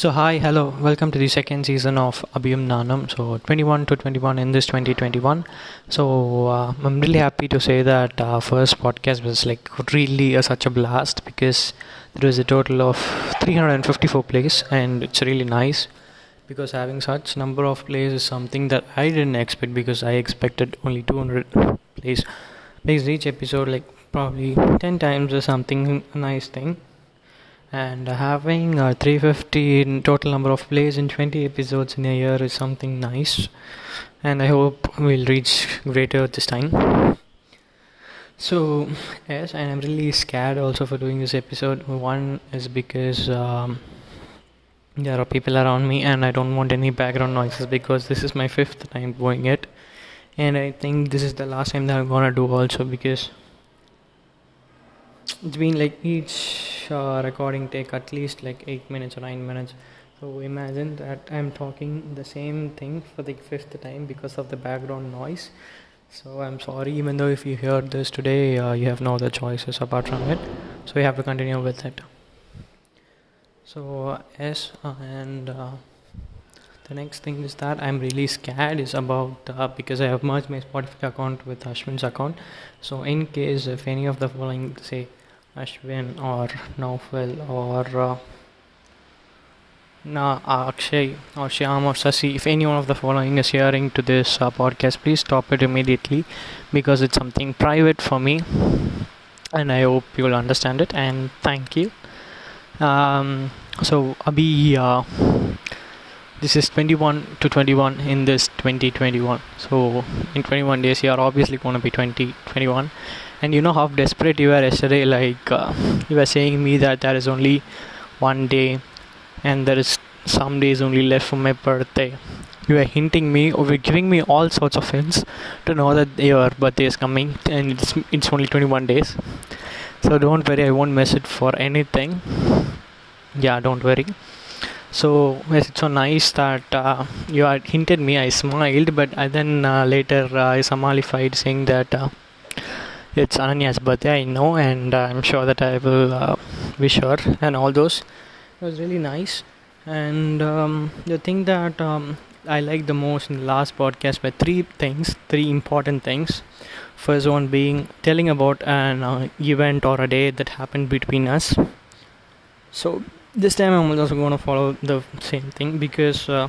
So hi, hello, welcome to the second season of Abhiyam Nanam. So 21 to 21 in this 2021. So uh, I'm really happy to say that our first podcast was like really a, such a blast because there was a total of 354 plays and it's really nice because having such number of plays is something that I didn't expect because I expected only 200 plays. Because each episode like probably 10 times or something nice thing and having uh, 350 in total number of plays in 20 episodes in a year is something nice. And i hope we'll reach greater this time. So yes and i'm really scared also for doing this episode. One is because um, there are people around me and i don't want any background noises because this is my fifth time doing it. And i think this is the last time that i'm gonna do also because it's been like each uh, recording take at least like 8 minutes or 9 minutes. So imagine that i'm talking the same thing for the fifth time because of the background noise. So i'm sorry even though if you heard this today uh, you have no other choices apart from it. So you have to continue with it. So yes uh, and uh, the next thing is that i'm really scared is about uh, because i have merged my spotify account with ashwin's account. So in case if any of the following say ashwin or naufal or uh, Akshay or Shyam or Sasi, if any one of the following is hearing to this uh, podcast, please stop it immediately because it's something private for me and I hope you will understand it and thank you. Um, so, Abhi, uh, this is 21 to 21 in this 2021 so in 21 days you are obviously going to be 2021 and you know how desperate you were yesterday like uh, you were saying me that there is only one day and there is some days only left for my birthday. You were hinting me or were giving me all sorts of hints to know that your birthday is coming and it's, it's only 21 days. So don't worry i won't miss it for anything. Yeah don't worry. So yes, it's so nice that uh, you had hinted me. I smiled, but I then uh, later uh, I samalified saying that uh, it's Ananya's birthday. I know, and I'm sure that I will uh, wish her and all those. It was really nice, and um, the thing that um, I like the most in the last podcast were three things, three important things. First one being telling about an uh, event or a day that happened between us. So this time I'm also going to follow the same thing because uh,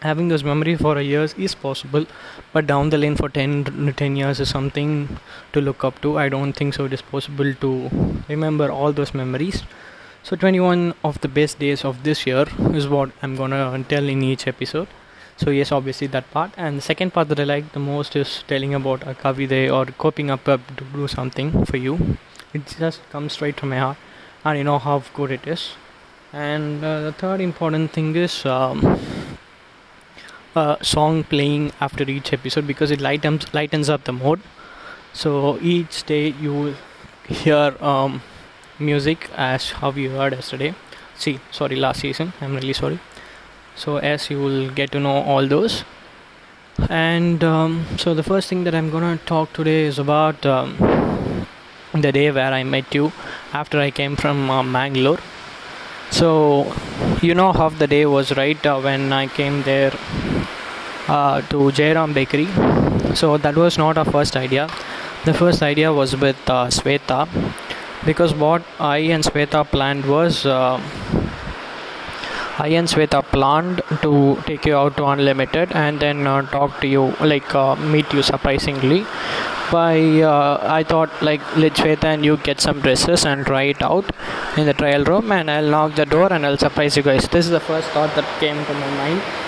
having those memories for a years is possible, but down the lane for 10, 10 years is something to look up to. I don't think so. It is possible to remember all those memories. So 21 of the best days of this year is what I'm gonna tell in each episode. So yes, obviously that part. And the second part that I like the most is telling about a kavide or coping up, up to do something for you. It just comes straight from my heart and you know how good it is and uh, the third important thing is um, song playing after each episode because it lightens lightens up the mood. So each day you hear um, music as how you heard yesterday. See sorry last season. I'm really sorry. So as you will get to know all those. And um, so the first thing that i'm gonna talk today is about um, the day where I met you after I came from uh, Mangalore. So, you know how the day was, right? Uh, when I came there uh, to Jairam Bakery. So, that was not our first idea. The first idea was with uh, Sweta because what I and Sweta planned was. Uh, I and Sweta planned to take you out to Unlimited and then uh, talk to you, like meet you surprisingly by uh, I thought like let Shweta and you get some dresses and try it out in the trial room and I'll knock the door and I'll surprise you guys. This is the first thought that came to my mind.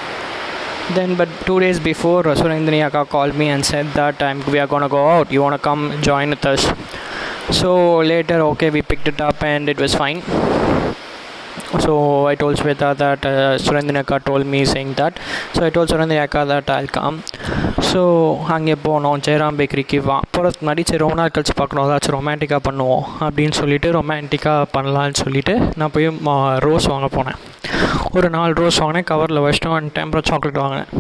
Then, but two days before, Surendri Aka called me and said that um, we are gonna go out. You wanna come join with us? So later, okay, we picked it up and it was fine. So I told Shweta that uh, Surendra told me saying that. So I told Surendra that I'll come. So அங்கே போனோம். ஜெயராம் பேக்கரிக்கு வா போகிறதுக்கு முன்னாடி சரி ரொம்ப நாள் கழிச்சு பார்க்கணும். ஏதாச்சும் ரொமான்டிக்காக பண்ணுவோம் அப்படின்னு சொல்லிட்டு ரொமான்டிக்காக பண்ணலான்னு சொல்லிட்டு நான் போய் ரோஸ் வாங்க போனேன். ஒரு நாலு ரோஸ் வாங்கினேன். கவரில் வச்சுட்டு வந்துட்டேன் அப்புறம் சாக்லேட் வாங்கினேன்.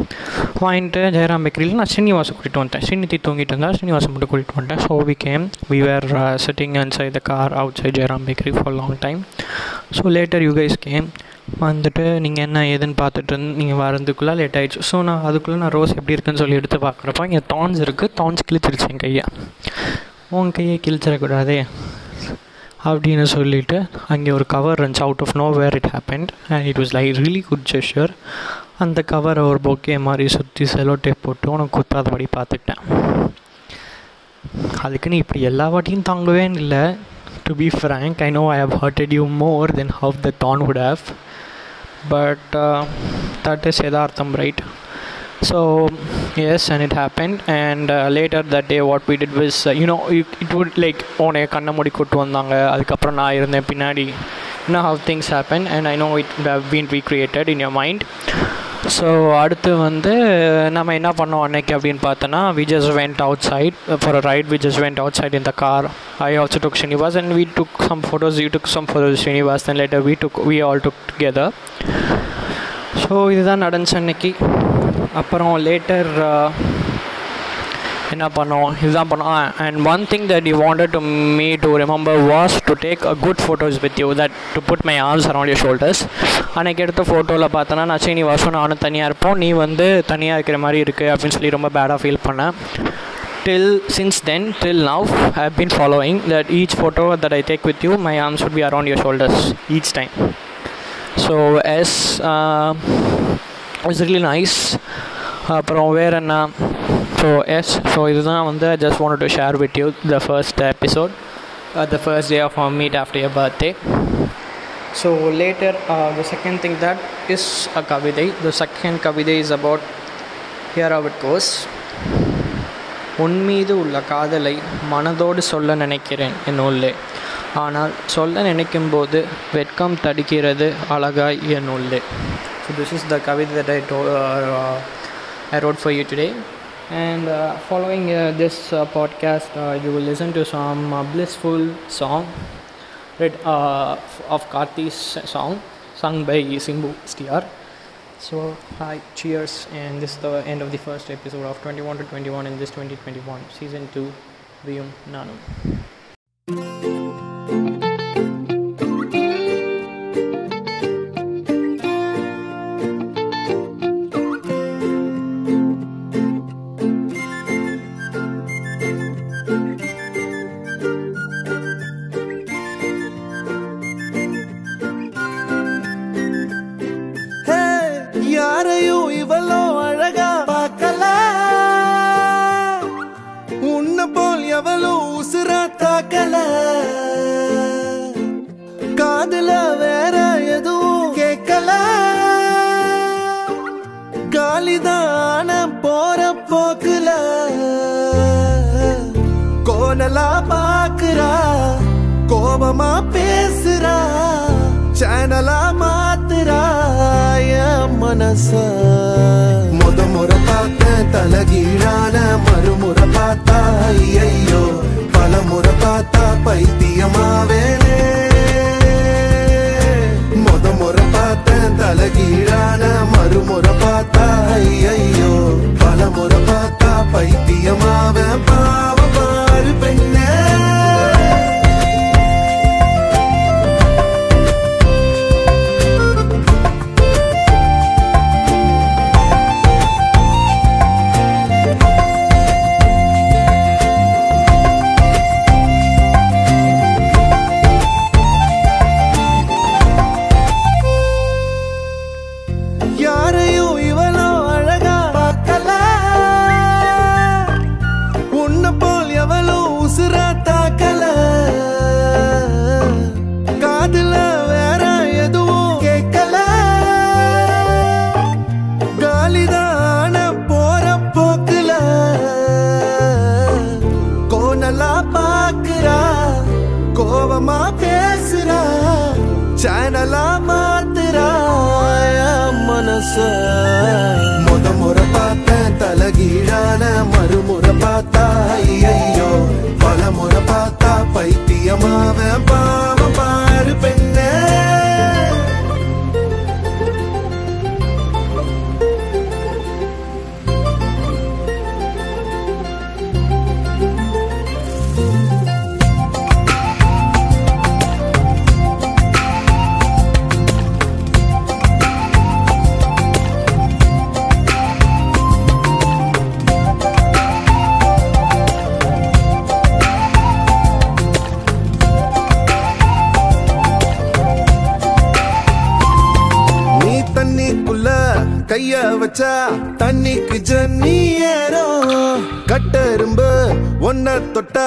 வாங்கிட்டு ஜெயராம் பேக்கரியில் நான் ஸ்ரீனிவாசம் கூட்டிகிட்டு வந்துட்டேன். ஸ்ரீநிதி தூங்கிட்டு இருந்தால் ஸ்ரீனிவாசம் மட்டும் கூட்டிகிட்டு வந்துட்டேன். So we came we were sitting inside the car outside Jayaram bakery for long time so later you guys came வந்துட்டு நீங்கள் என்ன ஏதுன்னு பார்த்துட்டு இருந்து நீங்கள் வரதுக்குள்ளே லேட் ஆகிடுச்சு ஸோ நான் அதுக்குள்ளே நான் ரோஸ் எப்படி இருக்குன்னு சொல்லி எடுத்து பார்க்குறப்ப இங்கே தான்ஸ் இருக்குது தான்ஸ் கிழிச்சிருச்சு என் கையை. உன் கையை கிழிச்சிடக்கூடாதே அப்படின்னு சொல்லிவிட்டு அங்கே ஒரு கவர் இருந்துச்சு. Out of nowhere it happened and it was like really good gesture அந்த கவரை ஒரு பொக்கே மாதிரி சுற்றி செலோ டேப் போட்டு உனக்கு குத்தாதபடி பார்த்துக்கிட்டேன் அதுக்குன்னு இப்படி எல்லா வாட்டியும் தாங்கவே இல்லை. To be frank I know I have hurted you more than have the than would have but that is யதார்த்தம் right so yes and it happened and uh, later that day what we did was uh, you know it, it would like உன்னை கண்ணை மூடி கூட்டு வந்தாங்க அதுக்கப்புறம் நான் இருந்தேன் பின்னாடி you know how things happen and I know it would have been recreated in your mind so அடுத்து வந்து நம்ம என்ன பண்ணோம் அன்னைக்கு அப்படின்னு பார்த்தோன்னா we just went outside for a ride we just went outside in the car I also took Srinivas and we took some photos you took some photos Srinivas and later we took we all took together so இதுதான் நடந்துச்சு அன்னைக்கு. அப்புறம் later என்ன பண்ணோம்? இதுதான் பண்ணோம். And one thing that you wanted to me to remember was to take a good photos with you that to put my arms around your shoulders அன்றைக்கி எடுத்த ஃபோட்டோவில் பார்த்தோன்னா நான் சரி நீ நானும் தனியாக இருப்போம். நீ வந்து தனியாக இருக்கிற மாதிரி இருக்குது அப்படின்னு சொல்லி ரொம்ப பேடாக ஃபீல் பண்ணேன் till since then till now i've been following that each photo that I take with you my arms would be around your shoulders each time so yes uh, it's nice அப்புறம் வேறு என்ன? So yes so இதுதான் வந்து I just want to share with you the first episode the first day of meet after your birthday so later the second thing that is a கவிதை the second கவிதை is about here how it goes உன் மீது உள்ள காதலை மனதோடு சொல்ல நினைக்கிறேன் என் உள்ளே. ஆனால் சொல்ல நினைக்கும் போது வெட்கம் தடுக்கிறது அழகாய் என் உள்ளே. So this is the kavithai that I do I wrote for you today And uh, following uh, this uh, podcast, you will listen to some blissful song read, of Karti's song sung by Simbu STR. So, hi, cheers, and this is the end of the first episode of 21 to 21 in this 2021 season 2 Viyum Nanu. நல்லா பாக்குறா கோபமா பேசுறா சேனலா மாத்துறா என் மனச. முத முறை பார்த்த தலகீழான மறுமுறை பார்த்தா ஐயோ கைய தண்ணிக்கு ஜன்னி ஏறும் கட்டெரும்பு ஒன்ன தொட்டா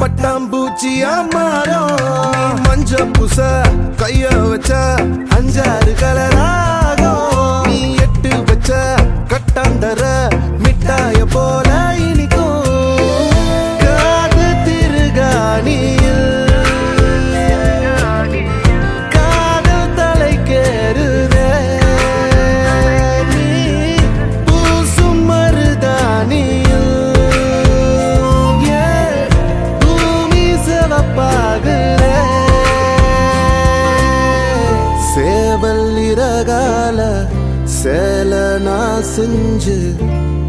பட்டாம்பூச்சியா மாறும் மஞ்ச பூச கைய வச்சா அஞ்சாறு கலராகும் நீ எட்டு வச்ச கட்டாந்தர மிட்டாய போய்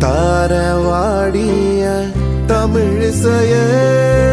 தாரவாடிய தமிழிசையே.